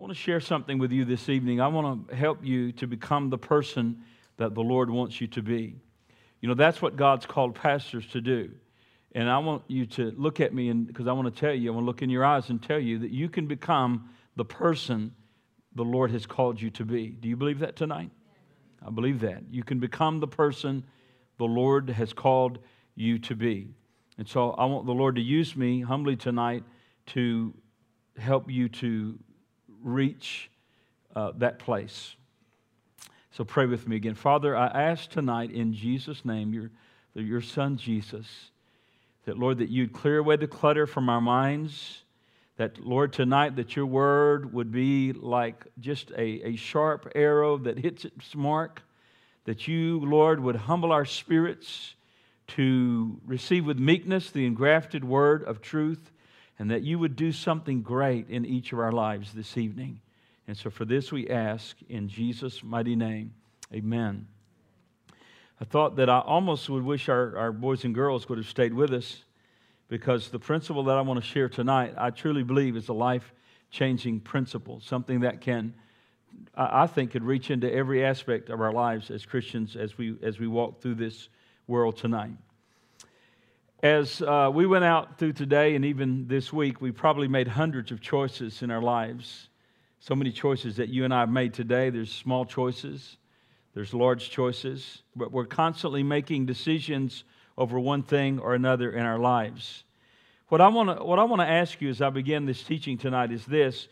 I want to share something with you this evening. I want to help you to become the person that the Lord wants you to be. You know, that's what God's called pastors to do. And I want you to look at me and because I want to tell you, I want to look in your eyes and tell you that you can become the person the Lord has called you to be. Do you believe that tonight? I believe that. You can become the person the Lord has called you to be. And so I want the Lord to use me humbly tonight to help you to reach uh, that place. So pray with me again. Father, I ask tonight in Jesus' name, your, your son Jesus, that Lord, that you'd clear away the clutter from our minds. That, Lord, tonight that your word would be like just a, a sharp arrow that hits its mark. That you, Lord, would humble our spirits to receive with meekness the engrafted word of truth and that you would do something great in each of our lives this evening. And so for this we ask in Jesus' mighty name. Amen. I thought that I almost would wish our, our boys and girls would have stayed with us because the principle that I want to share tonight, I truly believe is a life changing principle, something that can, I think, could reach into every aspect of our lives as Christians as we, as we walk through this world tonight. As uh, we went out through today and even this week, we probably made hundreds of choices in our lives. So many choices that you and I have made today. There's small choices, there's large choices, but we're constantly making decisions over one thing or another in our lives. What I want to ask you as I begin this teaching tonight is this: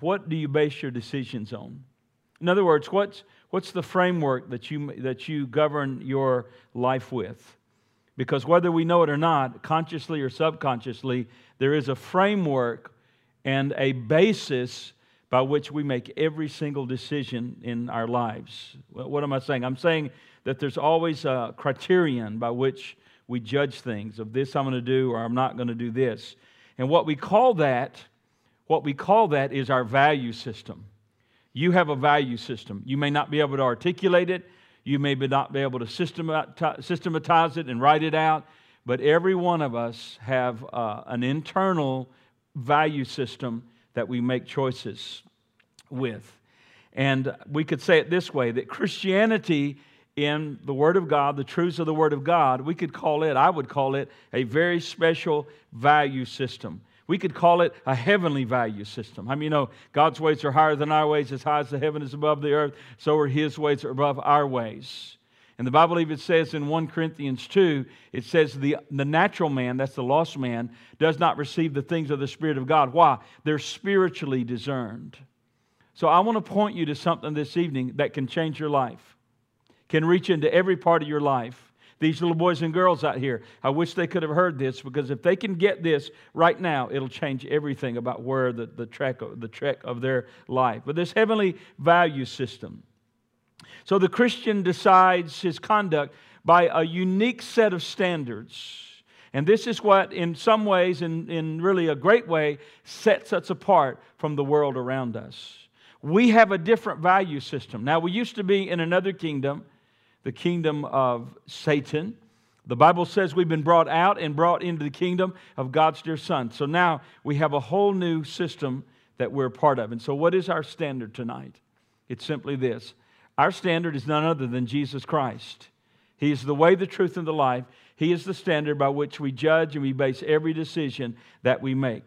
What do you base your decisions on? In other words, what's what's the framework that you that you govern your life with? Because whether we know it or not, consciously or subconsciously, there is a framework and a basis by which we make every single decision in our lives. What am I saying? I'm saying that there's always a criterion by which we judge things of this I'm going to do or I'm not going to do this. And what we call that, what we call that is our value system. You have a value system. You may not be able to articulate it. You may not be able to systematize it and write it out, but every one of us have uh, an internal value system that we make choices with. And we could say it this way that Christianity, in the Word of God, the truths of the Word of God, we could call it, I would call it, a very special value system. We could call it a heavenly value system. I mean, you know, God's ways are higher than our ways, as high as the heaven is above the earth, so are his ways are above our ways. And the Bible even says in 1 Corinthians 2, it says the, the natural man, that's the lost man, does not receive the things of the Spirit of God. Why? They're spiritually discerned. So I want to point you to something this evening that can change your life, can reach into every part of your life these little boys and girls out here, I wish they could have heard this because if they can get this right now, it'll change everything about where the, the, track, the trek of their life. But this heavenly value system. So the Christian decides his conduct by a unique set of standards. And this is what, in some ways, in, in really a great way, sets us apart from the world around us. We have a different value system. Now, we used to be in another kingdom the kingdom of Satan. The Bible says we've been brought out and brought into the kingdom of God's dear Son. So now we have a whole new system that we're part of. And so, what is our standard tonight? It's simply this our standard is none other than Jesus Christ. He is the way, the truth, and the life. He is the standard by which we judge and we base every decision that we make.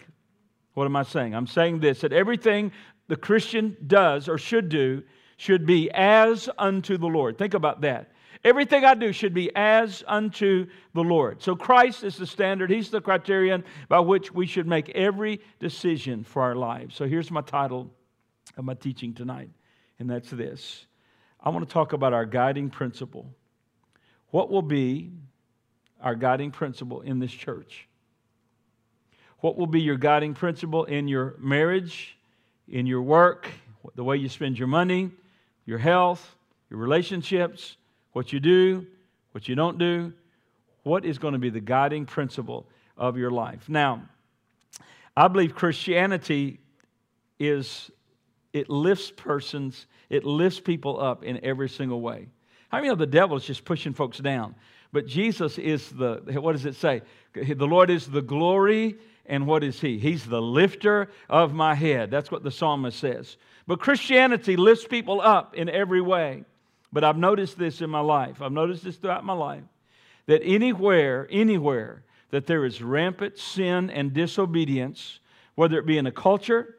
What am I saying? I'm saying this that everything the Christian does or should do should be as unto the Lord. Think about that. Everything I do should be as unto the Lord. So Christ is the standard, He's the criterion by which we should make every decision for our lives. So here's my title of my teaching tonight, and that's this I want to talk about our guiding principle. What will be our guiding principle in this church? What will be your guiding principle in your marriage, in your work, the way you spend your money, your health, your relationships, what you do, what you don't do, what is going to be the guiding principle of your life. Now, I believe Christianity is, it lifts persons, it lifts people up in every single way. How many know the devil is just pushing folks down? But Jesus is the, what does it say? The Lord is the glory and what is He? He's the lifter of my head. That's what the psalmist says. But Christianity lifts people up in every way. But I've noticed this in my life. I've noticed this throughout my life that anywhere, anywhere that there is rampant sin and disobedience, whether it be in a culture,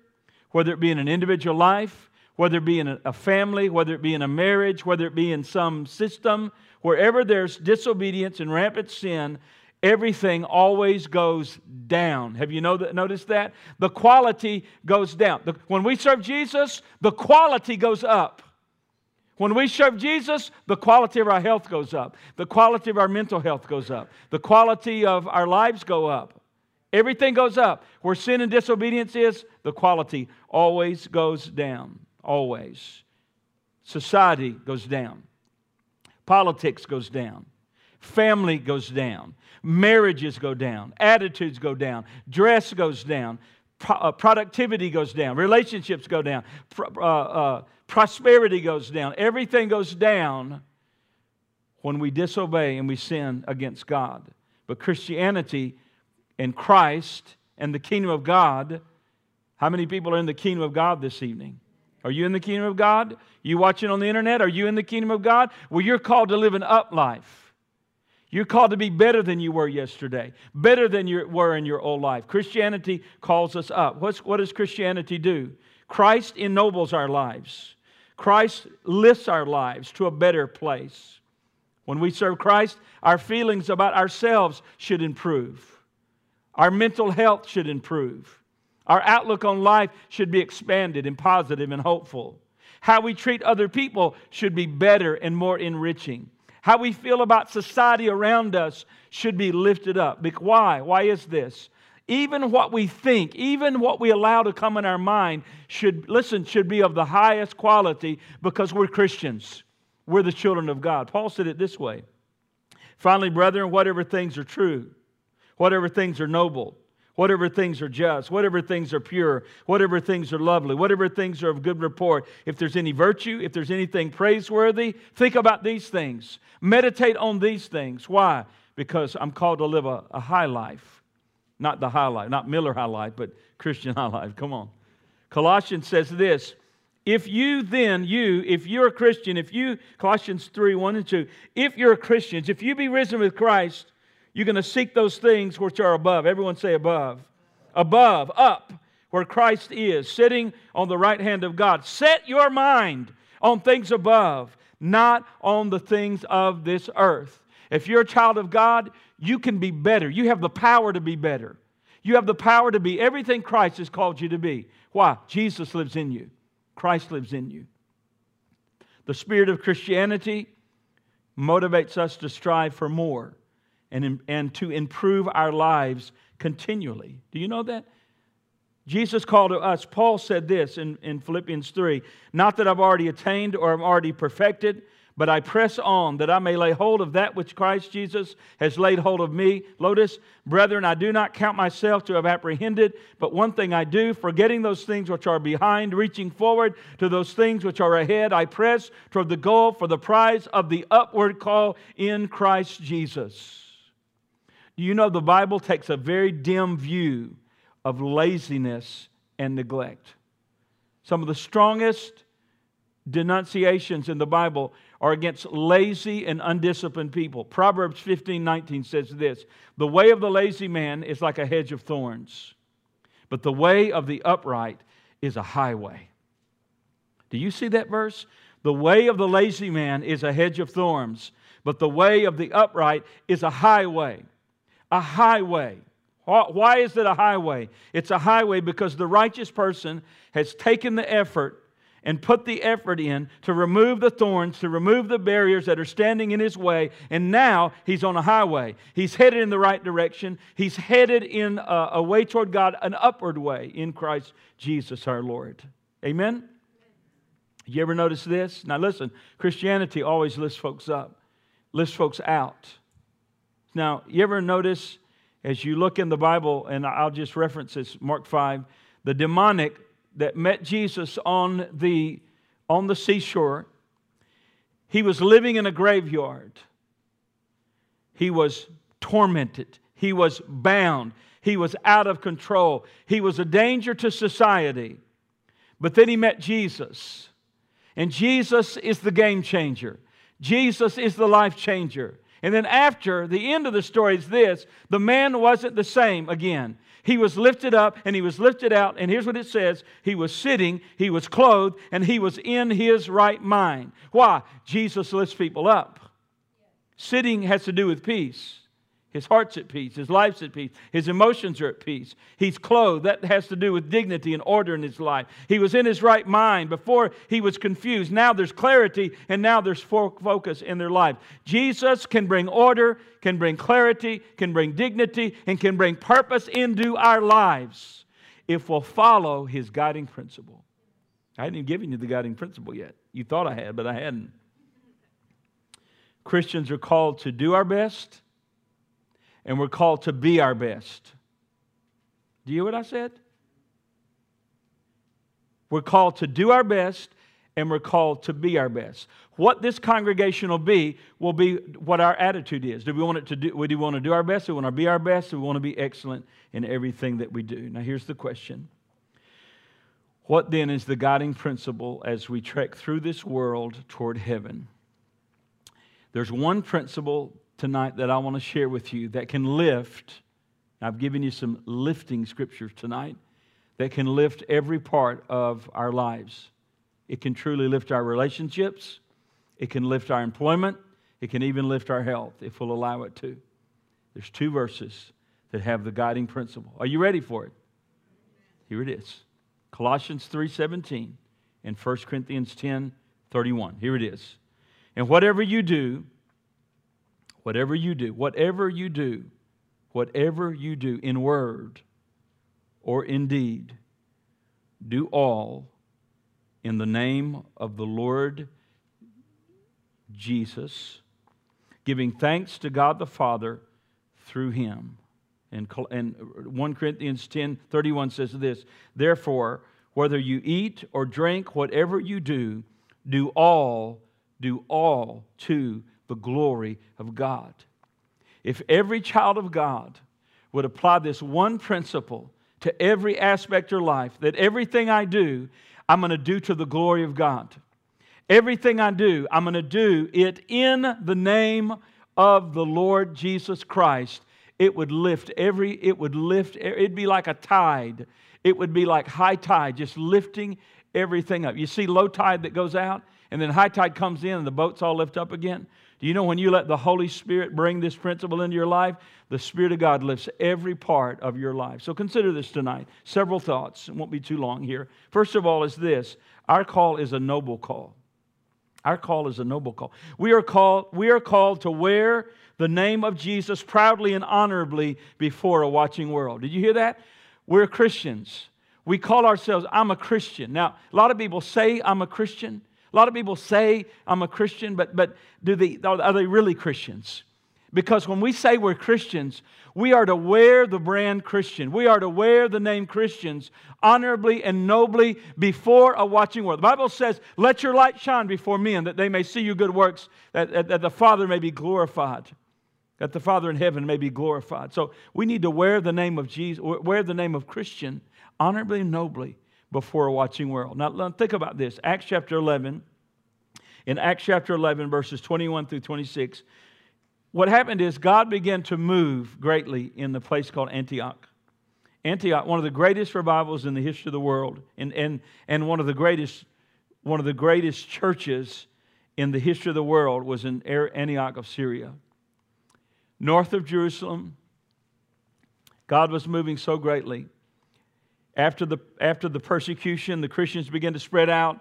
whether it be in an individual life, whether it be in a family, whether it be in a marriage, whether it be in some system, wherever there's disobedience and rampant sin, everything always goes down. Have you noticed that? The quality goes down. When we serve Jesus, the quality goes up. When we serve Jesus, the quality of our health goes up. The quality of our mental health goes up. The quality of our lives go up. Everything goes up. Where sin and disobedience is, the quality always goes down. Always. Society goes down. Politics goes down. Family goes down. Marriages go down. Attitudes go down. Dress goes down. Pro- uh, productivity goes down. Relationships go down. Uh, uh, prosperity goes down. Everything goes down when we disobey and we sin against God. But Christianity and Christ and the kingdom of God, how many people are in the kingdom of God this evening? Are you in the kingdom of God? You watching on the internet? Are you in the kingdom of God? Well, you're called to live an up life. You're called to be better than you were yesterday, better than you were in your old life. Christianity calls us up. What's, what does Christianity do? Christ ennobles our lives, Christ lifts our lives to a better place. When we serve Christ, our feelings about ourselves should improve, our mental health should improve, our outlook on life should be expanded and positive and hopeful. How we treat other people should be better and more enriching. How we feel about society around us should be lifted up. Why? Why is this? Even what we think, even what we allow to come in our mind, should, listen, should be of the highest quality because we're Christians. We're the children of God. Paul said it this way Finally, brethren, whatever things are true, whatever things are noble, whatever things are just, whatever things are pure, whatever things are lovely, whatever things are of good report, if there's any virtue, if there's anything praiseworthy, think about these things. Meditate on these things. Why? Because I'm called to live a, a high life. Not the high life, not Miller high life, but Christian high life. Come on. Colossians says this if you then, you, if you're a Christian, if you, Colossians 3 1 and 2, if you're a Christian, if you be risen with Christ, you're going to seek those things which are above. Everyone say above. Above, up, where Christ is, sitting on the right hand of God. Set your mind on things above, not on the things of this earth. If you're a child of God, you can be better. You have the power to be better. You have the power to be everything Christ has called you to be. Why? Jesus lives in you, Christ lives in you. The spirit of Christianity motivates us to strive for more and, and to improve our lives continually. Do you know that? Jesus called to us. Paul said this in, in Philippians 3 Not that I've already attained or am already perfected, but I press on that I may lay hold of that which Christ Jesus has laid hold of me. Lotus, brethren, I do not count myself to have apprehended, but one thing I do, forgetting those things which are behind, reaching forward to those things which are ahead, I press toward the goal for the prize of the upward call in Christ Jesus. Do you know the Bible takes a very dim view of laziness and neglect? Some of the strongest denunciations in the Bible are against lazy and undisciplined people. Proverbs 15 19 says this The way of the lazy man is like a hedge of thorns, but the way of the upright is a highway. Do you see that verse? The way of the lazy man is a hedge of thorns, but the way of the upright is a highway a highway. Why is it a highway? It's a highway because the righteous person has taken the effort and put the effort in to remove the thorns, to remove the barriers that are standing in his way, and now he's on a highway. He's headed in the right direction. He's headed in a, a way toward God, an upward way in Christ Jesus our Lord. Amen? You ever notice this? Now listen, Christianity always lifts folks up, lifts folks out. Now, you ever notice as you look in the Bible, and I'll just reference this, Mark 5, the demonic that met Jesus on the, on the seashore, he was living in a graveyard. He was tormented. He was bound. He was out of control. He was a danger to society. But then he met Jesus. And Jesus is the game changer. Jesus is the life changer. And then after the end of the story is this the man wasn't the same again. He was lifted up and he was lifted out. And here's what it says He was sitting, he was clothed, and he was in his right mind. Why? Jesus lifts people up. Sitting has to do with peace. His heart's at peace. His life's at peace. His emotions are at peace. He's clothed. That has to do with dignity and order in his life. He was in his right mind. Before he was confused. Now there's clarity and now there's focus in their life. Jesus can bring order, can bring clarity, can bring dignity, and can bring purpose into our lives if we'll follow his guiding principle. I hadn't even given you the guiding principle yet. You thought I had, but I hadn't. Christians are called to do our best and we're called to be our best. Do you hear what I said? We're called to do our best and we're called to be our best. What this congregation will be will be what our attitude is. Do we want it to do? Do we want to do our best? Do we want to be our best? Do we want to be excellent in everything that we do? Now, here's the question: What then is the guiding principle as we trek through this world toward heaven? There's one principle tonight that I want to share with you that can lift. I've given you some lifting scriptures tonight that can lift every part of our lives. It can truly lift our relationships, it can lift our employment, it can even lift our health if we'll allow it to. There's two verses that have the guiding principle. Are you ready for it? Here it is. Colossians 3:17 and 1 Corinthians 10:31. Here it is. And whatever you do, Whatever you do, whatever you do, whatever you do in word or in deed, do all in the name of the Lord Jesus, giving thanks to God the Father through him. And, and 1 Corinthians 10 31 says this Therefore, whether you eat or drink, whatever you do, do all, do all to the glory of God. If every child of God would apply this one principle to every aspect of life, that everything I do, I'm going to do to the glory of God. Everything I do, I'm going to do it in the name of the Lord Jesus Christ. It would lift every, it would lift, it'd be like a tide. It would be like high tide, just lifting everything up. You see low tide that goes out, and then high tide comes in, and the boats all lift up again. Do you know when you let the Holy Spirit bring this principle into your life, the Spirit of God lifts every part of your life. So consider this tonight. Several thoughts. It won't be too long here. First of all, is this our call is a noble call. Our call is a noble call. We are called, we are called to wear the name of Jesus proudly and honorably before a watching world. Did you hear that? We're Christians. We call ourselves, I'm a Christian. Now, a lot of people say I'm a Christian. A lot of people say, I'm a Christian, but, but do they, are they really Christians? Because when we say we're Christians, we are to wear the brand Christian. We are to wear the name Christians honorably and nobly before a watching world. The Bible says, Let your light shine before men that they may see your good works, that, that, that the Father may be glorified, that the Father in heaven may be glorified. So we need to wear the name of Jesus, wear the name of Christian honorably and nobly before a watching world. Now, think about this Acts chapter 11. In Acts chapter 11, verses 21 through 26, what happened is God began to move greatly in the place called Antioch. Antioch, one of the greatest revivals in the history of the world, and, and, and one, of the greatest, one of the greatest churches in the history of the world was in Antioch of Syria. North of Jerusalem, God was moving so greatly after the, after the persecution, the Christians began to spread out,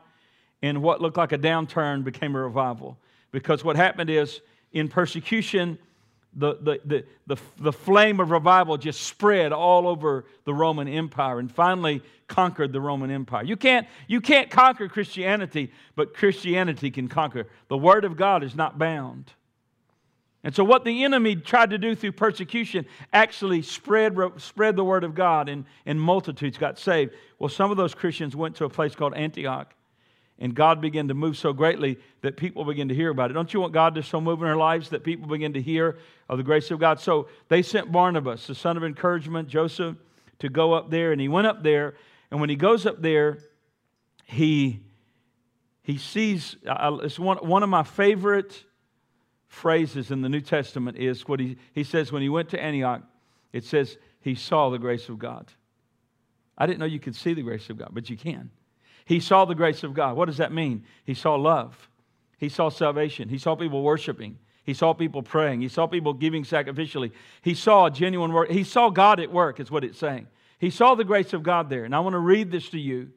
and what looked like a downturn became a revival. Because what happened is, in persecution, the, the, the, the, the flame of revival just spread all over the Roman Empire and finally conquered the Roman Empire. You can't, you can't conquer Christianity, but Christianity can conquer. The Word of God is not bound. And so, what the enemy tried to do through persecution actually spread, spread the word of God, and, and multitudes got saved. Well, some of those Christians went to a place called Antioch, And God began to move so greatly that people began to hear about it. Don't you want God to so move in our lives that people begin to hear of the grace of God? So they sent Barnabas, the son of encouragement, Joseph, to go up there. And he went up there. And when he goes up there, he, he sees, uh, it's one, one of my favorite phrases in the New Testament is what he, he says when he went to Antioch, it says he saw the grace of God. I didn't know you could see the grace of God, but you can. He saw the grace of God. What does that mean? He saw love. He saw salvation. He saw people worshiping. He saw people praying. He saw people giving sacrificially. He saw genuine work. He saw God at work, is what it's saying. He saw the grace of God there. And I want to read this to you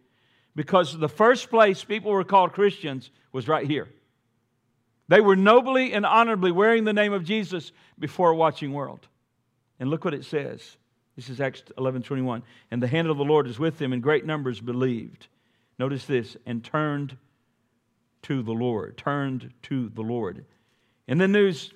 because the first place people were called Christians was right here. They were nobly and honorably wearing the name of Jesus before a watching world. And look what it says. This is Acts 11 21. And the hand of the Lord is with them, and great numbers believed. Notice this, and turned to the Lord. Turned to the Lord. And then news,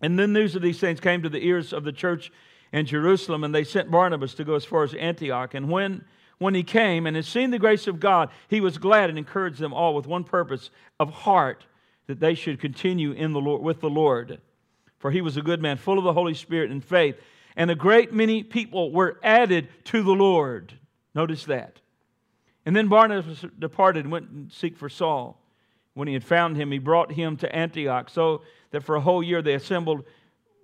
and then news of these things came to the ears of the church in Jerusalem, and they sent Barnabas to go as far as Antioch. And when, when he came and had seen the grace of God, he was glad and encouraged them all with one purpose of heart that they should continue in the Lord, with the Lord. For he was a good man, full of the Holy Spirit and faith. And a great many people were added to the Lord. Notice that. And then Barnabas departed and went and seek for Saul. When he had found him, he brought him to Antioch, so that for a whole year they assembled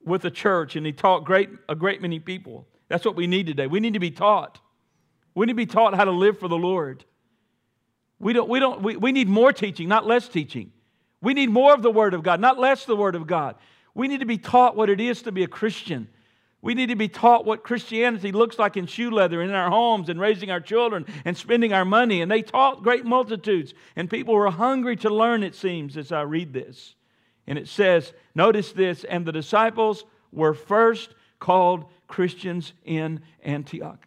with the church, and he taught great, a great many people. That's what we need today. We need to be taught. We need to be taught how to live for the Lord. We, don't, we, don't, we, we need more teaching, not less teaching. We need more of the Word of God, not less of the Word of God. We need to be taught what it is to be a Christian. We need to be taught what Christianity looks like in shoe leather, in our homes, and raising our children and spending our money. And they taught great multitudes. And people were hungry to learn, it seems, as I read this. And it says, notice this, and the disciples were first called Christians in Antioch.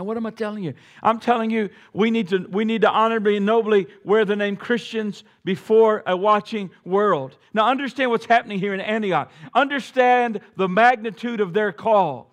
And what am I telling you? I'm telling you we need to, we need to honorably and nobly wear the name Christians before a watching world. Now, understand what's happening here in Antioch. Understand the magnitude of their call.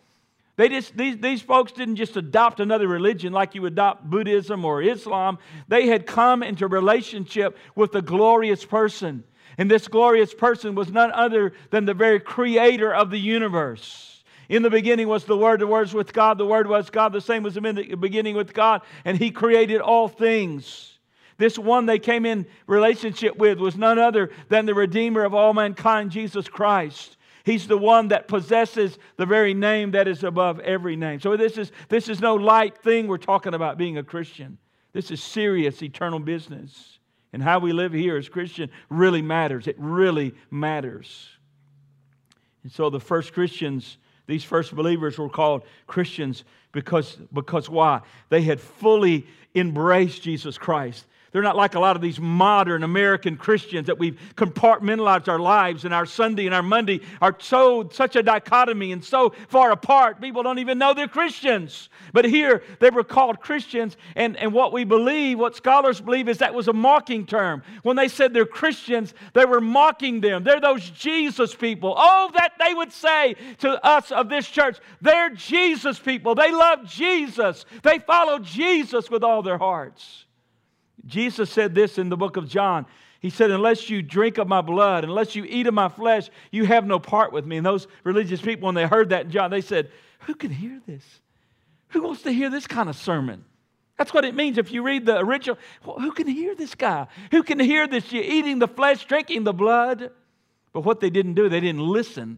They just, these, these folks didn't just adopt another religion like you adopt Buddhism or Islam. They had come into relationship with a glorious person. And this glorious person was none other than the very creator of the universe. In the beginning was the Word, the Word was with God, the Word was God, the same was in the beginning with God, and He created all things. This one they came in relationship with was none other than the Redeemer of all mankind, Jesus Christ. He's the one that possesses the very name that is above every name. So this is, this is no light thing we're talking about being a Christian. This is serious, eternal business. And how we live here as Christian really matters. It really matters. And so the first Christians these first believers were called Christians because, because why? They had fully embraced Jesus Christ. They're not like a lot of these modern American Christians that we've compartmentalized our lives and our Sunday and our Monday are so such a dichotomy and so far apart. People don't even know they're Christians. But here they were called Christians, and, and what we believe, what scholars believe, is that was a mocking term. When they said they're Christians, they were mocking them. They're those Jesus people. Oh, that they would say to us of this church, they're Jesus people. They love Jesus. They follow Jesus with all their hearts. Jesus said this in the book of John. He said, Unless you drink of my blood, unless you eat of my flesh, you have no part with me. And those religious people, when they heard that in John, they said, Who can hear this? Who wants to hear this kind of sermon? That's what it means if you read the original. Well, who can hear this guy? Who can hear this? You're eating the flesh, drinking the blood. But what they didn't do, they didn't listen.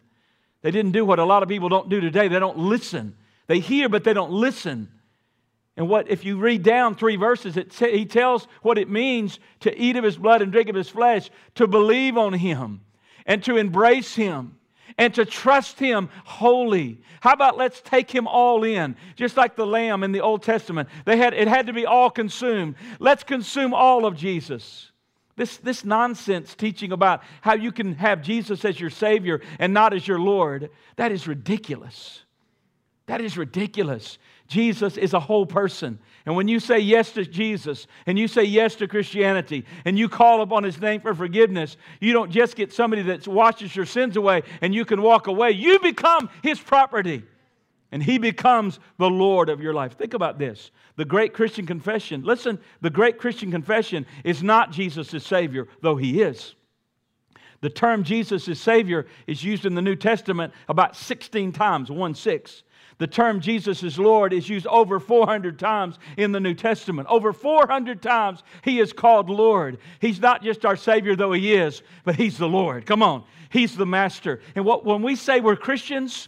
They didn't do what a lot of people don't do today. They don't listen. They hear, but they don't listen. And what, if you read down three verses, it, he tells what it means to eat of his blood and drink of his flesh, to believe on him and to embrace him and to trust him wholly. How about let's take him all in? Just like the lamb in the Old Testament. They had, it had to be all consumed. Let's consume all of Jesus. This, this nonsense teaching about how you can have Jesus as your Savior and not as your Lord, that is ridiculous. That is ridiculous. Jesus is a whole person. And when you say yes to Jesus and you say yes to Christianity and you call upon his name for forgiveness, you don't just get somebody that washes your sins away and you can walk away. You become his property. And He becomes the Lord of your life. Think about this. The great Christian confession, listen, the great Christian confession is not Jesus as Savior, though He is. The term Jesus as Savior is used in the New Testament about 16 times, 1 6. The term Jesus is Lord is used over 400 times in the New Testament. Over 400 times he is called Lord. He's not just our Savior, though he is, but he's the Lord. Come on. He's the Master. And what, when we say we're Christians,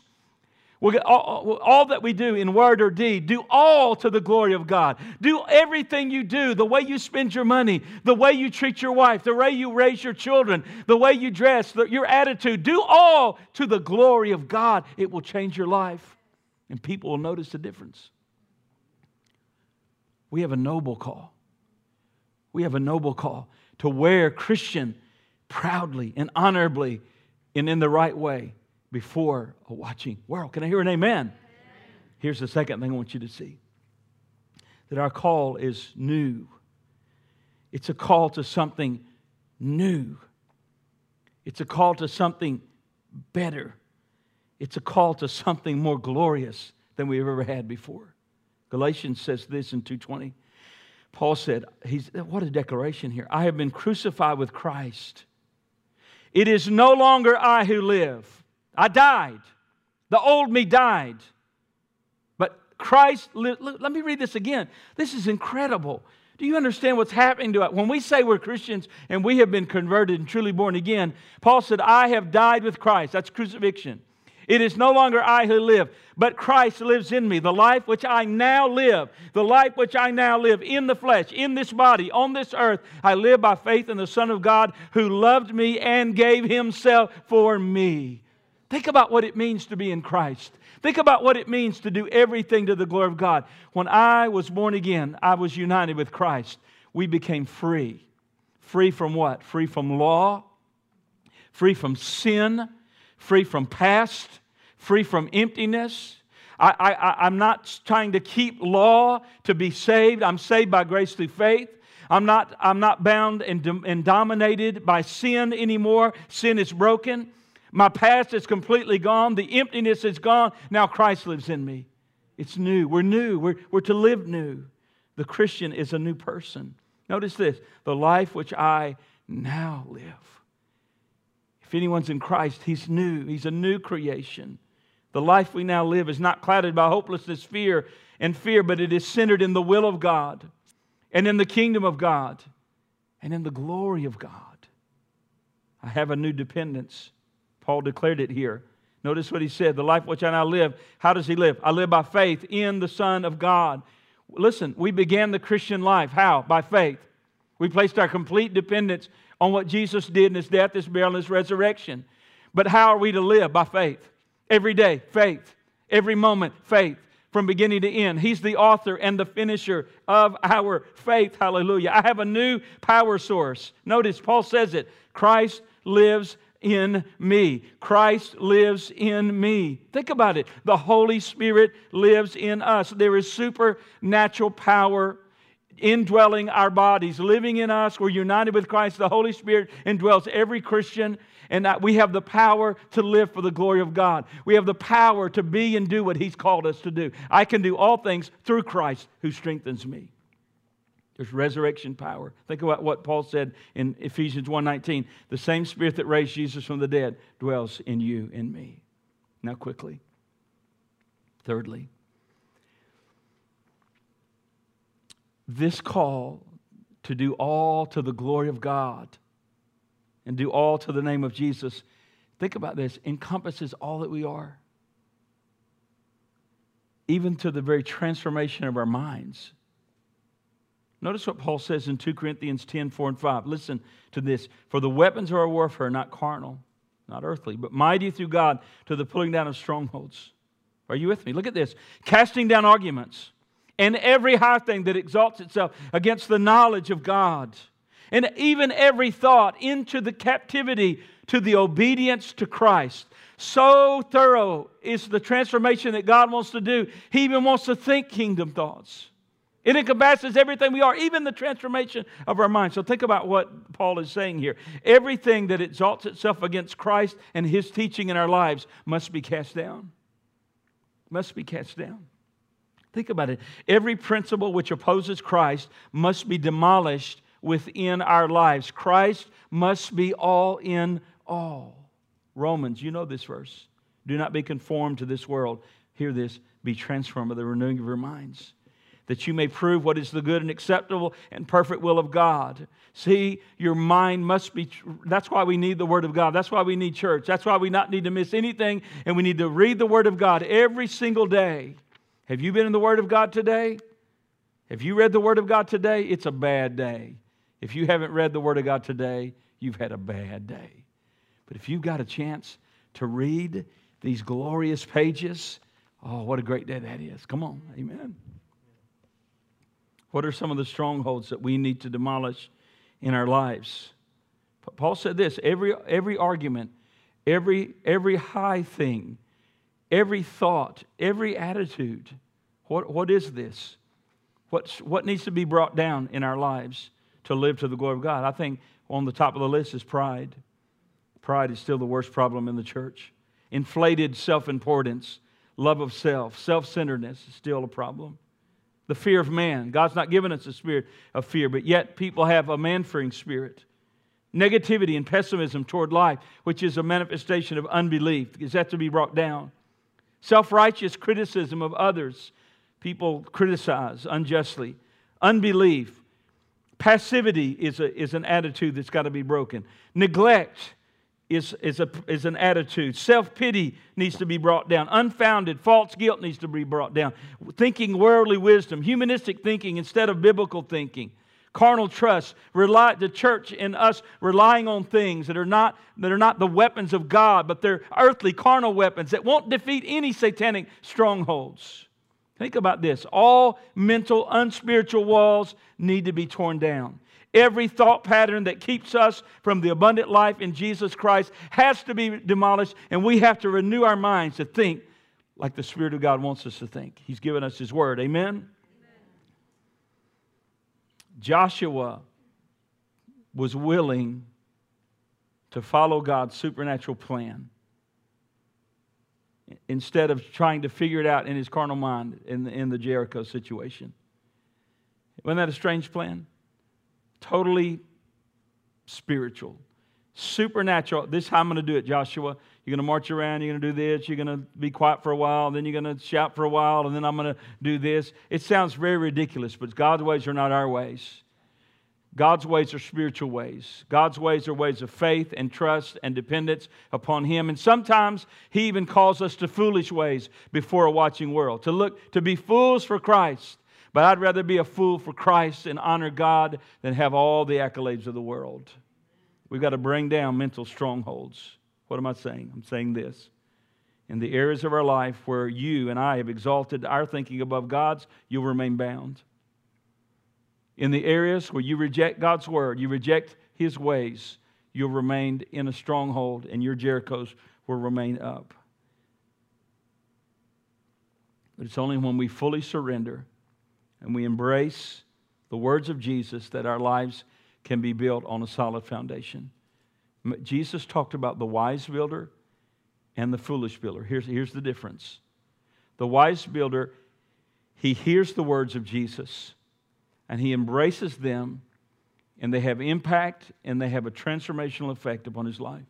We'll all, all, that we do in word or deed, do all to the glory of God. Do everything you do, the way you spend your money, the way you treat your wife, the way you raise your children, the way you dress, the, your attitude, do all to the glory of God. It will change your life, and people will notice the difference. We have a noble call. We have a noble call to wear Christian proudly and honorably and in the right way before a watching world. Can I hear an amen? amen? Here's the second thing I want you to see that our call is new. It's a call to something new. It's a call to something better. It's a call to something more glorious than we've ever had before. Galatians says this in 220. Paul said, he's, What a declaration here. I have been crucified with Christ. It is no longer I who live I died. The old me died. But Christ, let me read this again. This is incredible. Do you understand what's happening to us? When we say we're Christians and we have been converted and truly born again, Paul said, I have died with Christ. That's crucifixion. It is no longer I who live, but Christ lives in me. The life which I now live, the life which I now live in the flesh, in this body, on this earth, I live by faith in the Son of God who loved me and gave himself for me. Think about what it means to be in Christ. Think about what it means to do everything to the glory of God. When I was born again, I was united with Christ. We became free. Free from what? Free from law, free from sin, free from past, free from emptiness. I, I, I'm not trying to keep law to be saved. I'm saved by grace through faith. I'm not, I'm not bound and, and dominated by sin anymore. Sin is broken. My past is completely gone. The emptiness is gone. Now Christ lives in me. It's new. We're new. We're, we're to live new. The Christian is a new person. Notice this the life which I now live. If anyone's in Christ, he's new. He's a new creation. The life we now live is not clouded by hopelessness, fear, and fear, but it is centered in the will of God and in the kingdom of God and in the glory of God. I have a new dependence. Paul declared it here. Notice what he said the life which I now live, how does he live? I live by faith in the Son of God. Listen, we began the Christian life. How? By faith. We placed our complete dependence on what Jesus did in his death, his burial, and his resurrection. But how are we to live? By faith. Every day, faith. Every moment, faith. From beginning to end. He's the author and the finisher of our faith. Hallelujah. I have a new power source. Notice, Paul says it Christ lives in me. Christ lives in me. Think about it. The Holy Spirit lives in us. There is supernatural power indwelling our bodies, living in us. We're united with Christ. The Holy Spirit indwells every Christian, and we have the power to live for the glory of God. We have the power to be and do what He's called us to do. I can do all things through Christ who strengthens me. There's resurrection power. Think about what Paul said in Ephesians 1:19. The same spirit that raised Jesus from the dead dwells in you and me. Now quickly. Thirdly, this call to do all to the glory of God and do all to the name of Jesus, think about this, encompasses all that we are. Even to the very transformation of our minds. Notice what Paul says in 2 Corinthians 10 4 and 5. Listen to this. For the weapons of our warfare are not carnal, not earthly, but mighty through God to the pulling down of strongholds. Are you with me? Look at this. Casting down arguments and every high thing that exalts itself against the knowledge of God, and even every thought into the captivity to the obedience to Christ. So thorough is the transformation that God wants to do. He even wants to think kingdom thoughts. It encompasses everything we are, even the transformation of our mind. So think about what Paul is saying here. Everything that exalts itself against Christ and his teaching in our lives must be cast down. must be cast down. Think about it. Every principle which opposes Christ must be demolished within our lives. Christ must be all in all. Romans, you know this verse. Do not be conformed to this world. Hear this be transformed by the renewing of your minds, that you may prove what is the good and acceptable and perfect will of God. See, your mind must be, that's why we need the Word of God. That's why we need church. That's why we not need to miss anything, and we need to read the Word of God every single day. Have you been in the Word of God today? Have you read the Word of God today? It's a bad day. If you haven't read the Word of God today, you've had a bad day. But if you've got a chance to read these glorious pages, oh, what a great day that is. Come on, amen. What are some of the strongholds that we need to demolish in our lives? Paul said this every, every argument, every, every high thing, every thought, every attitude. What, what is this? What's, what needs to be brought down in our lives to live to the glory of God? I think on the top of the list is pride. Pride is still the worst problem in the church. Inflated self importance, love of self, self centeredness is still a problem. The fear of man. God's not given us a spirit of fear, but yet people have a man fearing spirit. Negativity and pessimism toward life, which is a manifestation of unbelief, is that to be brought down. Self righteous criticism of others. People criticize unjustly. Unbelief. Passivity is, a, is an attitude that's got to be broken. Neglect is, is, a, is an attitude. Self pity needs to be brought down. Unfounded, false guilt needs to be brought down. Thinking worldly wisdom, humanistic thinking instead of biblical thinking. Carnal trust, rely, the church and us relying on things that are, not, that are not the weapons of God, but they're earthly, carnal weapons that won't defeat any satanic strongholds. Think about this all mental, unspiritual walls need to be torn down. Every thought pattern that keeps us from the abundant life in Jesus Christ has to be demolished, and we have to renew our minds to think like the Spirit of God wants us to think. He's given us His Word. Amen? Joshua was willing to follow God's supernatural plan instead of trying to figure it out in his carnal mind in the, in the Jericho situation. Wasn't that a strange plan? totally spiritual, supernatural. This is how I'm going to do it, Joshua. You're going to march around, you're going to do this, you're going to be quiet for a while, then you're going to shout for a while, and then I'm going to do this. It sounds very ridiculous, but God's ways are not our ways. God's ways are spiritual ways. God's ways are ways of faith and trust and dependence upon Him. And sometimes He even calls us to foolish ways before a watching world, to look, to be fools for Christ. But I'd rather be a fool for Christ and honor God than have all the accolades of the world. We've got to bring down mental strongholds. What am I saying? I'm saying this. In the areas of our life where you and I have exalted our thinking above God's, you'll remain bound. In the areas where you reject God's word, you reject his ways, you'll remain in a stronghold and your Jerichos will remain up. But it's only when we fully surrender and we embrace the words of Jesus that our lives can be built on a solid foundation. Jesus talked about the wise builder and the foolish builder. Here's, here's the difference the wise builder, he hears the words of Jesus and he embraces them, and they have impact and they have a transformational effect upon his life.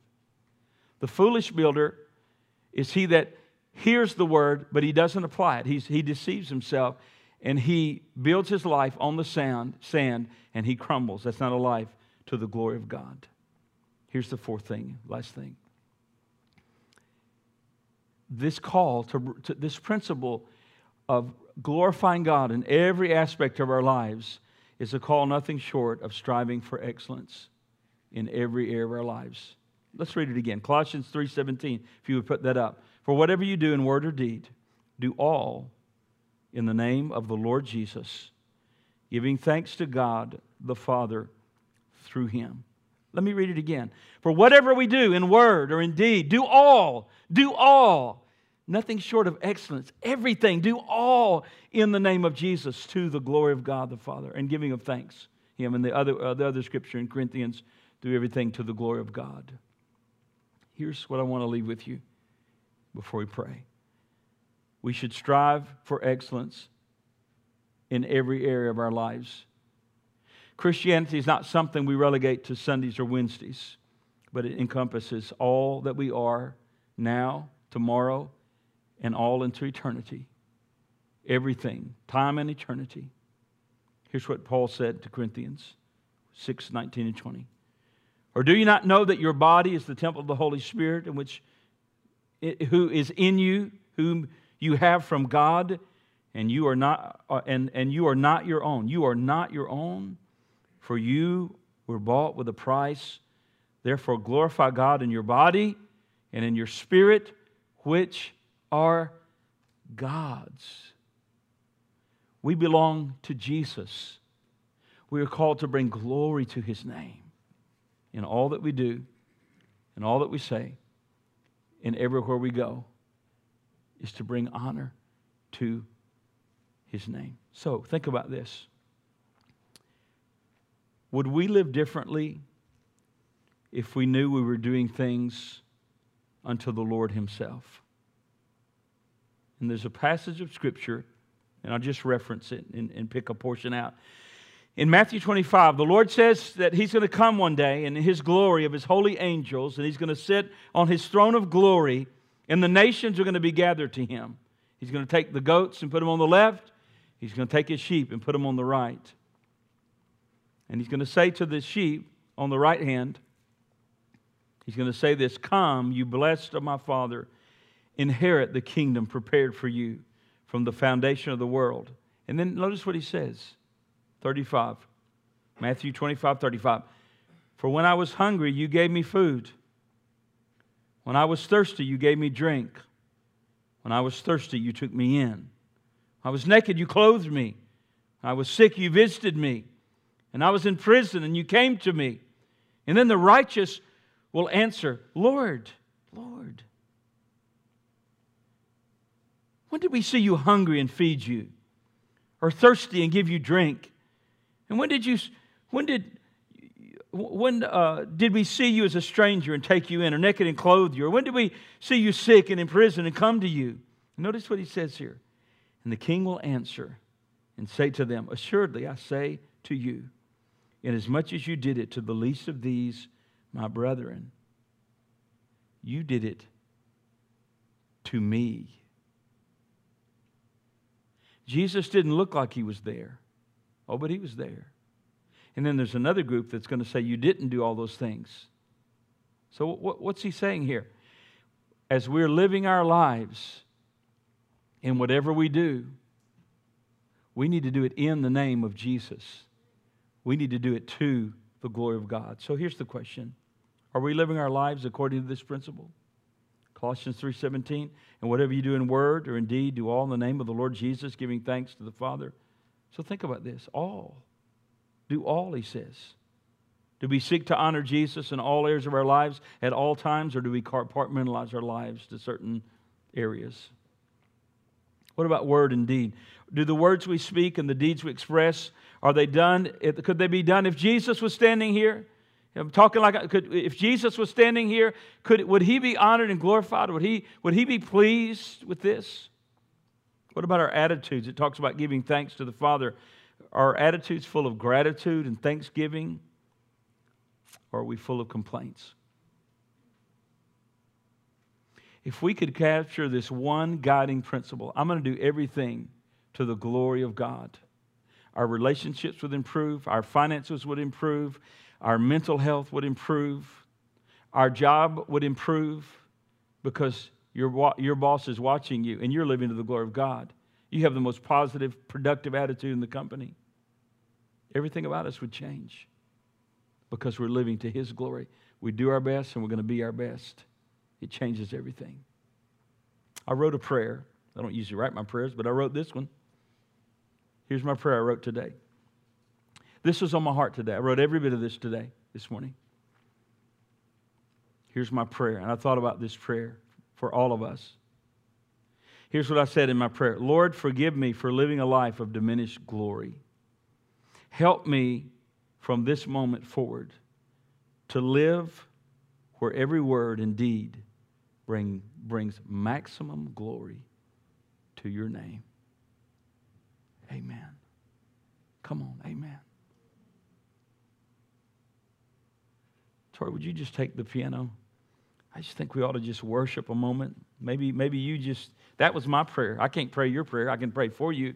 The foolish builder is he that hears the word, but he doesn't apply it. He's, he deceives himself and he builds his life on the sand, sand and he crumbles. That's not a life to the glory of God. Here's the fourth thing, last thing. This call to, to this principle of glorifying God in every aspect of our lives is a call nothing short of striving for excellence in every area of our lives. Let's read it again. Colossians 3:17, if you would put that up. For whatever you do in word or deed, do all in the name of the Lord Jesus, giving thanks to God the Father through him. Let me read it again. For whatever we do in word or in deed, do all, do all, nothing short of excellence, everything, do all in the name of Jesus to the glory of God the Father and giving of thanks. Him and the other, uh, the other scripture in Corinthians, do everything to the glory of God. Here's what I want to leave with you before we pray. We should strive for excellence in every area of our lives. Christianity is not something we relegate to Sundays or Wednesdays, but it encompasses all that we are now, tomorrow, and all into eternity. Everything, time and eternity. Here's what Paul said to Corinthians 6 19 and 20. Or do you not know that your body is the temple of the Holy Spirit, in which, who is in you, whom you have from God, and you are not, uh, and, and you are not your own. You are not your own, for you were bought with a price. Therefore, glorify God in your body and in your spirit, which are God's. We belong to Jesus. We are called to bring glory to his name in all that we do, in all that we say, and everywhere we go, is to bring honor to his name. So think about this. Would we live differently if we knew we were doing things unto the Lord Himself? And there's a passage of Scripture, and I'll just reference it and, and pick a portion out in Matthew 25, the Lord says that He's going to come one day in His glory of His holy angels, and He's going to sit on His throne of glory, and the nations are going to be gathered to Him. He's going to take the goats and put them on the left, He's going to take His sheep and put them on the right. And He's going to say to the sheep on the right hand, He's going to say this Come, you blessed of my Father, inherit the kingdom prepared for you from the foundation of the world. And then notice what He says. 35. Matthew 25, 35. For when I was hungry, you gave me food. When I was thirsty, you gave me drink. When I was thirsty, you took me in. I was naked, you clothed me. I was sick, you visited me. And I was in prison, and you came to me. And then the righteous will answer, Lord, Lord, when did we see you hungry and feed you, or thirsty and give you drink? And when did you, when did, when uh, did we see you as a stranger and take you in, or naked and clothe you? Or when did we see you sick and in prison and come to you? Notice what he says here. And the king will answer and say to them, Assuredly, I say to you, inasmuch as much as you did it to the least of these, my brethren, you did it to me. Jesus didn't look like he was there. Oh, but he was there. And then there's another group that's going to say you didn't do all those things. So, what's he saying here? As we're living our lives in whatever we do, we need to do it in the name of Jesus. We need to do it to the glory of God. So here's the question. Are we living our lives according to this principle? Colossians 3:17, and whatever you do in word or in deed, do all in the name of the Lord Jesus, giving thanks to the Father so think about this all. Do all, he says. Do we seek to honor Jesus in all areas of our lives at all times, or do we compartmentalize our lives to certain areas? What about word and deed? Do the words we speak and the deeds we express, are they done? Could they be done if Jesus was standing here? I'm talking like could, if Jesus was standing here, could would he be honored and glorified? Would he would he be pleased with this? What about our attitudes? It talks about giving thanks to the Father. Are attitudes full of gratitude and thanksgiving? Or are we full of complaints? If we could capture this one guiding principle, I'm going to do everything to the glory of God. Our relationships would improve, our finances would improve, our mental health would improve, our job would improve because your, your boss is watching you and you're living to the glory of God. You have the most positive, productive attitude in the company. Everything about us would change because we're living to His glory. We do our best and we're going to be our best. It changes everything. I wrote a prayer. I don't usually write my prayers, but I wrote this one. Here's my prayer I wrote today. This was on my heart today. I wrote every bit of this today, this morning. Here's my prayer. And I thought about this prayer for all of us. Here's what I said in my prayer Lord, forgive me for living a life of diminished glory. Help me from this moment forward to live where every word and deed bring, brings maximum glory to your name. Amen. Come on, amen. Tori, would you just take the piano? I just think we ought to just worship a moment. Maybe, maybe you just, that was my prayer. I can't pray your prayer, I can pray for you,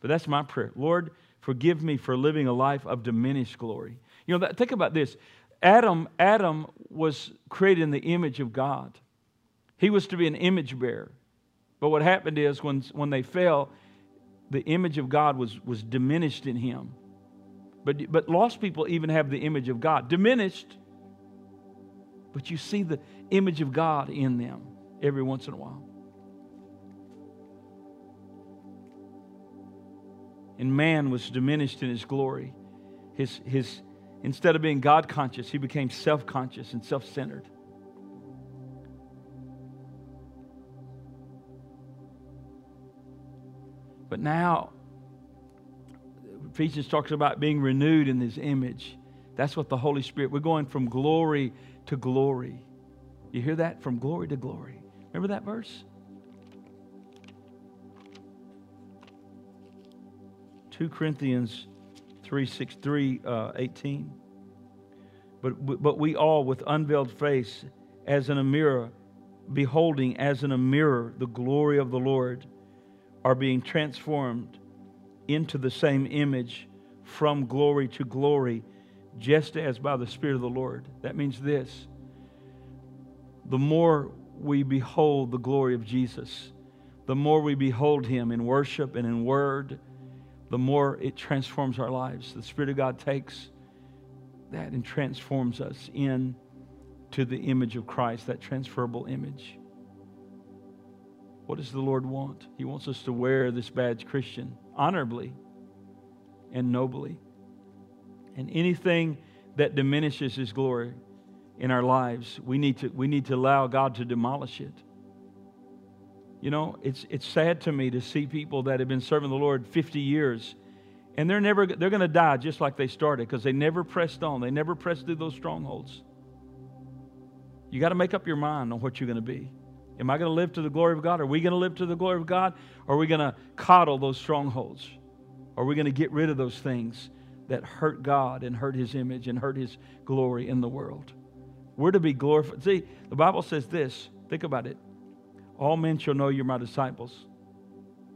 but that's my prayer. Lord, forgive me for living a life of diminished glory. You know, that, think about this. Adam, Adam was created in the image of God. He was to be an image bearer. But what happened is when, when they fell, the image of God was, was diminished in him. But, but lost people even have the image of God. Diminished, but you see the image of God in them every once in a while. And man was diminished in his glory. His, his, instead of being God conscious, he became self conscious and self centered. But now, Ephesians talks about being renewed in his image. That's what the Holy Spirit, we're going from glory to glory. You hear that? From glory to glory. Remember that verse? 2 Corinthians 3, 6, 3 uh, 18. But, but we all, with unveiled face, as in a mirror, beholding as in a mirror the glory of the Lord, are being transformed into the same image from glory to glory, just as by the Spirit of the Lord. That means this the more we behold the glory of Jesus, the more we behold Him in worship and in word, the more it transforms our lives. The Spirit of God takes that and transforms us into the image of Christ, that transferable image. What does the Lord want? He wants us to wear this badge, Christian, honorably and nobly. And anything that diminishes His glory in our lives, we need to, we need to allow God to demolish it. You know, it's, it's sad to me to see people that have been serving the Lord 50 years and they're never they're going to die just like they started because they never pressed on. They never pressed through those strongholds. You got to make up your mind on what you're going to be. Am I going to live to the glory of God? Are we going to live to the glory of God? Or are we going to coddle those strongholds? Are we going to get rid of those things that hurt God and hurt His image and hurt His glory in the world? We're to be glorified. See, the Bible says this. Think about it. All men shall know you're my disciples.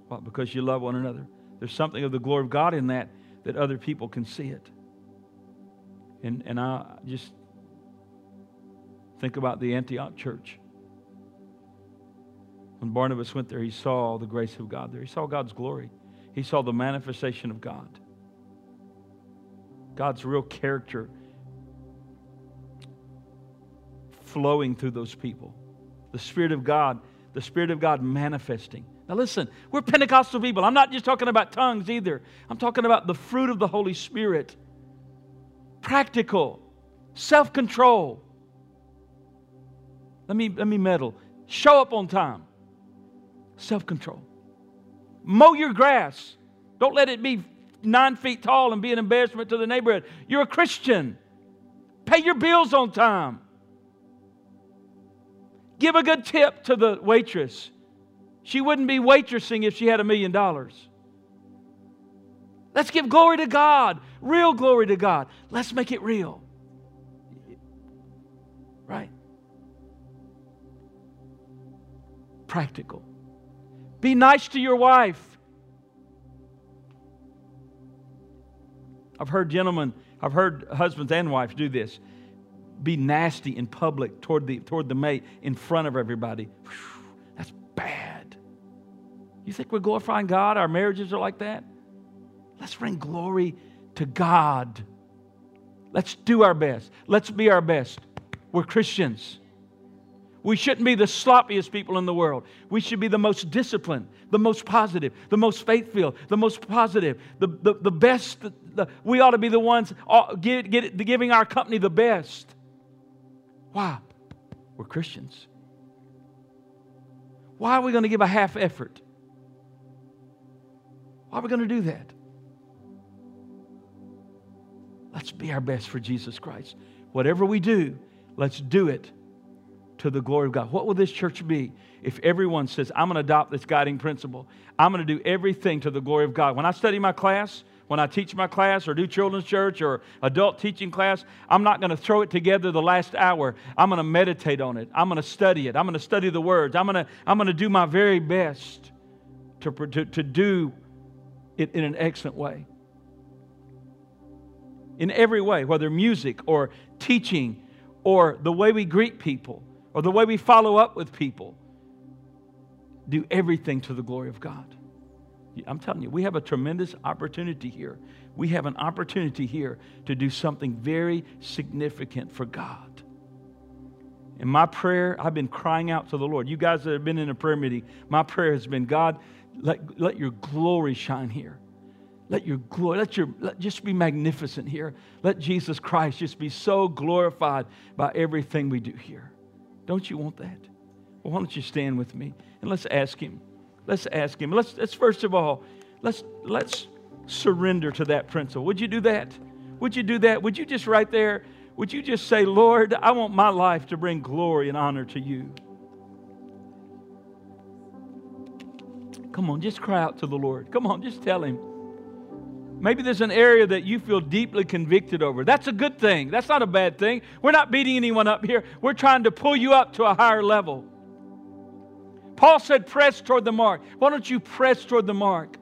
Well, because you love one another. There's something of the glory of God in that that other people can see it. And, and I just think about the Antioch church. When Barnabas went there, he saw the grace of God there. He saw God's glory. He saw the manifestation of God. God's real character flowing through those people. The Spirit of God, the Spirit of God manifesting. Now, listen, we're Pentecostal people. I'm not just talking about tongues either. I'm talking about the fruit of the Holy Spirit practical, self control. Let me, let me meddle. Show up on time, self control. Mow your grass. Don't let it be nine feet tall and be an embarrassment to the neighborhood. You're a Christian. Pay your bills on time. Give a good tip to the waitress. She wouldn't be waitressing if she had a million dollars. Let's give glory to God, real glory to God. Let's make it real. Right? Practical. Be nice to your wife. I've heard gentlemen, I've heard husbands and wives do this. Be nasty in public toward the, toward the mate in front of everybody. Whew, that's bad. You think we're glorifying God? Our marriages are like that? Let's bring glory to God. Let's do our best. Let's be our best. We're Christians. We shouldn't be the sloppiest people in the world. We should be the most disciplined, the most positive, the most faith filled, the most positive, the, the, the best. The, we ought to be the ones uh, get, giving our company the best. Why? We're Christians. Why are we going to give a half effort? Why are we going to do that? Let's be our best for Jesus Christ. Whatever we do, let's do it to the glory of God. What will this church be if everyone says, I'm going to adopt this guiding principle? I'm going to do everything to the glory of God. When I study my class, when I teach my class or do children's church or adult teaching class, I'm not going to throw it together the last hour. I'm going to meditate on it. I'm going to study it. I'm going to study the words. I'm going to, I'm going to do my very best to, to, to do it in an excellent way. In every way, whether music or teaching or the way we greet people or the way we follow up with people, do everything to the glory of God. I'm telling you, we have a tremendous opportunity here. We have an opportunity here to do something very significant for God. In my prayer, I've been crying out to the Lord. You guys that have been in a prayer meeting, my prayer has been God, let, let your glory shine here. Let your glory, let your, let just be magnificent here. Let Jesus Christ just be so glorified by everything we do here. Don't you want that? Well, why don't you stand with me and let's ask Him. Let's ask Him. Let's, let's first of all, let's, let's surrender to that principle. Would you do that? Would you do that? Would you just right there, would you just say, Lord, I want my life to bring glory and honor to you? Come on, just cry out to the Lord. Come on, just tell Him. Maybe there's an area that you feel deeply convicted over. That's a good thing. That's not a bad thing. We're not beating anyone up here. We're trying to pull you up to a higher level. Paul said, press toward the mark. Why don't you press toward the mark?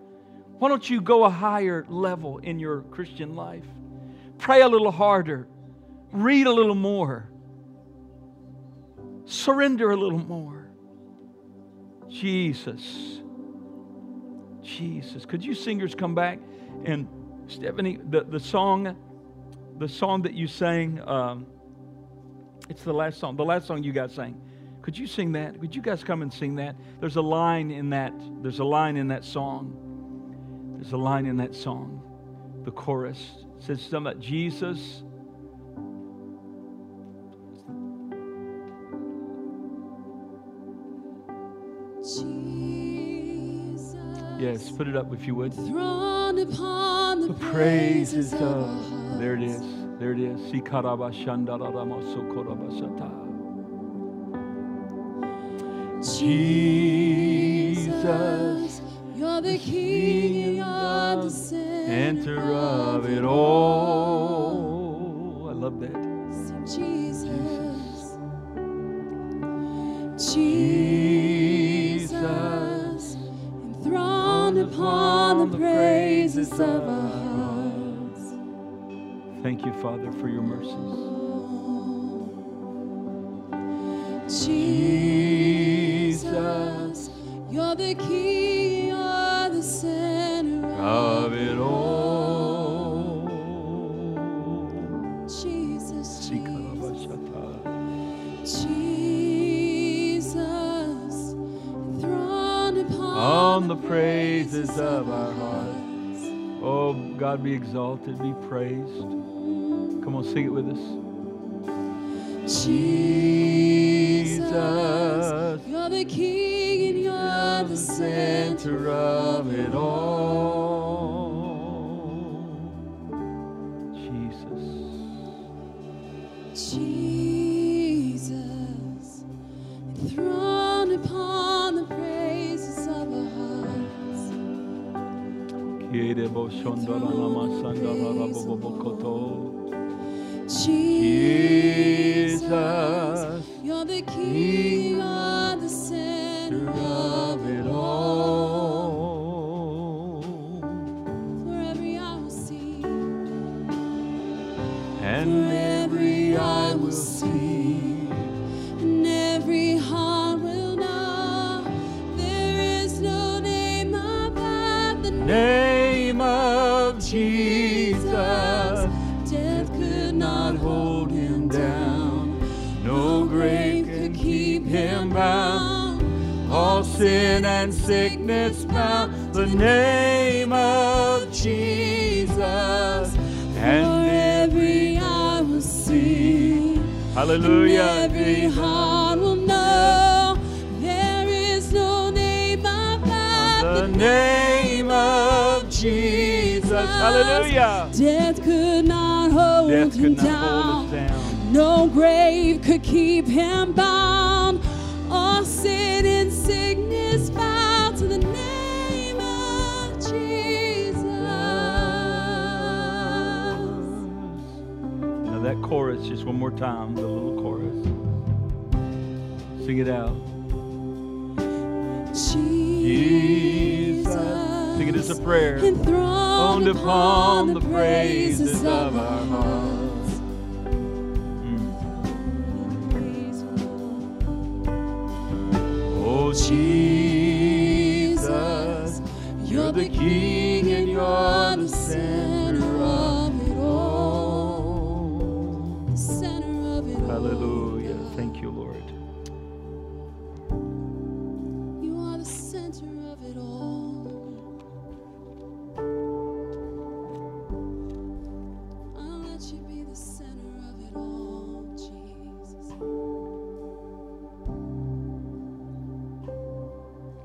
Why don't you go a higher level in your Christian life? Pray a little harder, read a little more, surrender a little more. Jesus. Jesus. Could you singers come back? And Stephanie, the, the song, the song that you sang, um, it's the last song, the last song you guys sang. Could you sing that? Could you guys come and sing that? There's a line in that. There's a line in that song. There's a line in that song. The chorus it says something about Jesus. Jesus. Yes, put it up if you would. Upon the, The praises of. There it is. There it is. Sikarabashandaramasokorabashata. Jesus, you're the King, you're the enter of it all. I love that. Praises of our hearts. Thank you, Father, for your mercies. Jesus, you're the King, you're the center Of it all. Jesus, Jesus, Jesus, enthroned upon On the praises of our hearts. God be exalted, be praised. Come on, sing it with us. Jesus, You're the King and you're the center of it all. ションドラママサンダララボボボコト。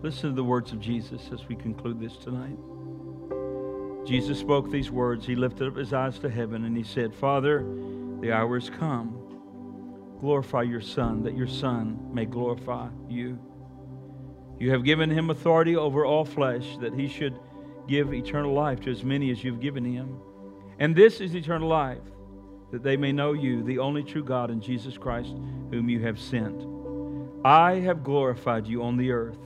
Listen to the words of Jesus as we conclude this tonight. Jesus spoke these words. He lifted up his eyes to heaven and he said, Father, the hour is come. Glorify your Son, that your Son may glorify you. You have given him authority over all flesh, that he should give eternal life to as many as you've given him. And this is eternal life, that they may know you, the only true God, and Jesus Christ, whom you have sent. I have glorified you on the earth.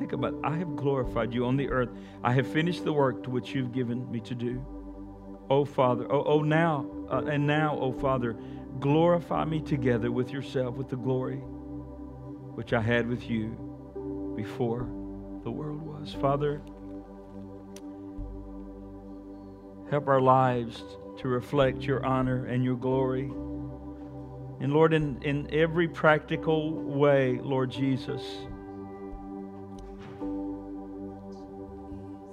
Think about it. I have glorified you on the earth. I have finished the work to which you've given me to do. Oh, Father, oh, oh now, uh, and now, oh, Father, glorify me together with yourself with the glory which I had with you before the world was. Father, help our lives to reflect your honor and your glory. And Lord, in, in every practical way, Lord Jesus,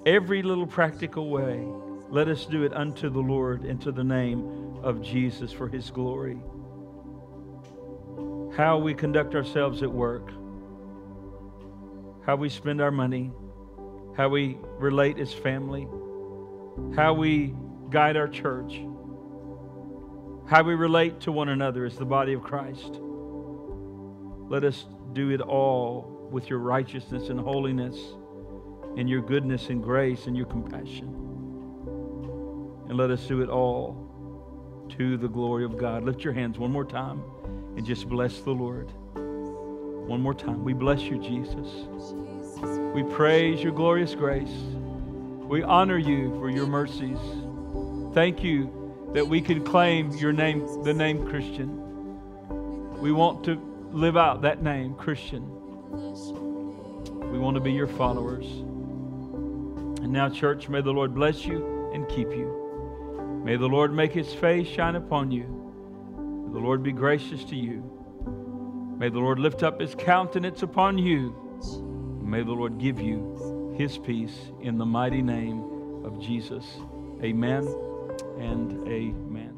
every little practical way, let us do it unto the Lord and to the name of Jesus for his glory. How we conduct ourselves at work, how we spend our money, how we relate as family, how we guide our church, how we relate to one another as the body of Christ. Let us do it all with your righteousness and holiness and your goodness and grace and your compassion. And let us do it all to the glory of God. Lift your hands one more time and just bless the Lord. One more time. We bless you, Jesus. We praise your glorious grace. We honor you for your mercies. Thank you that we can claim your name, the name Christian. We want to live out that name, Christian. We want to be your followers. And now, church, may the Lord bless you and keep you. May the Lord make his face shine upon you. May the Lord be gracious to you. May the Lord lift up his countenance upon you. May the Lord give you his peace in the mighty name of Jesus. Amen and amen.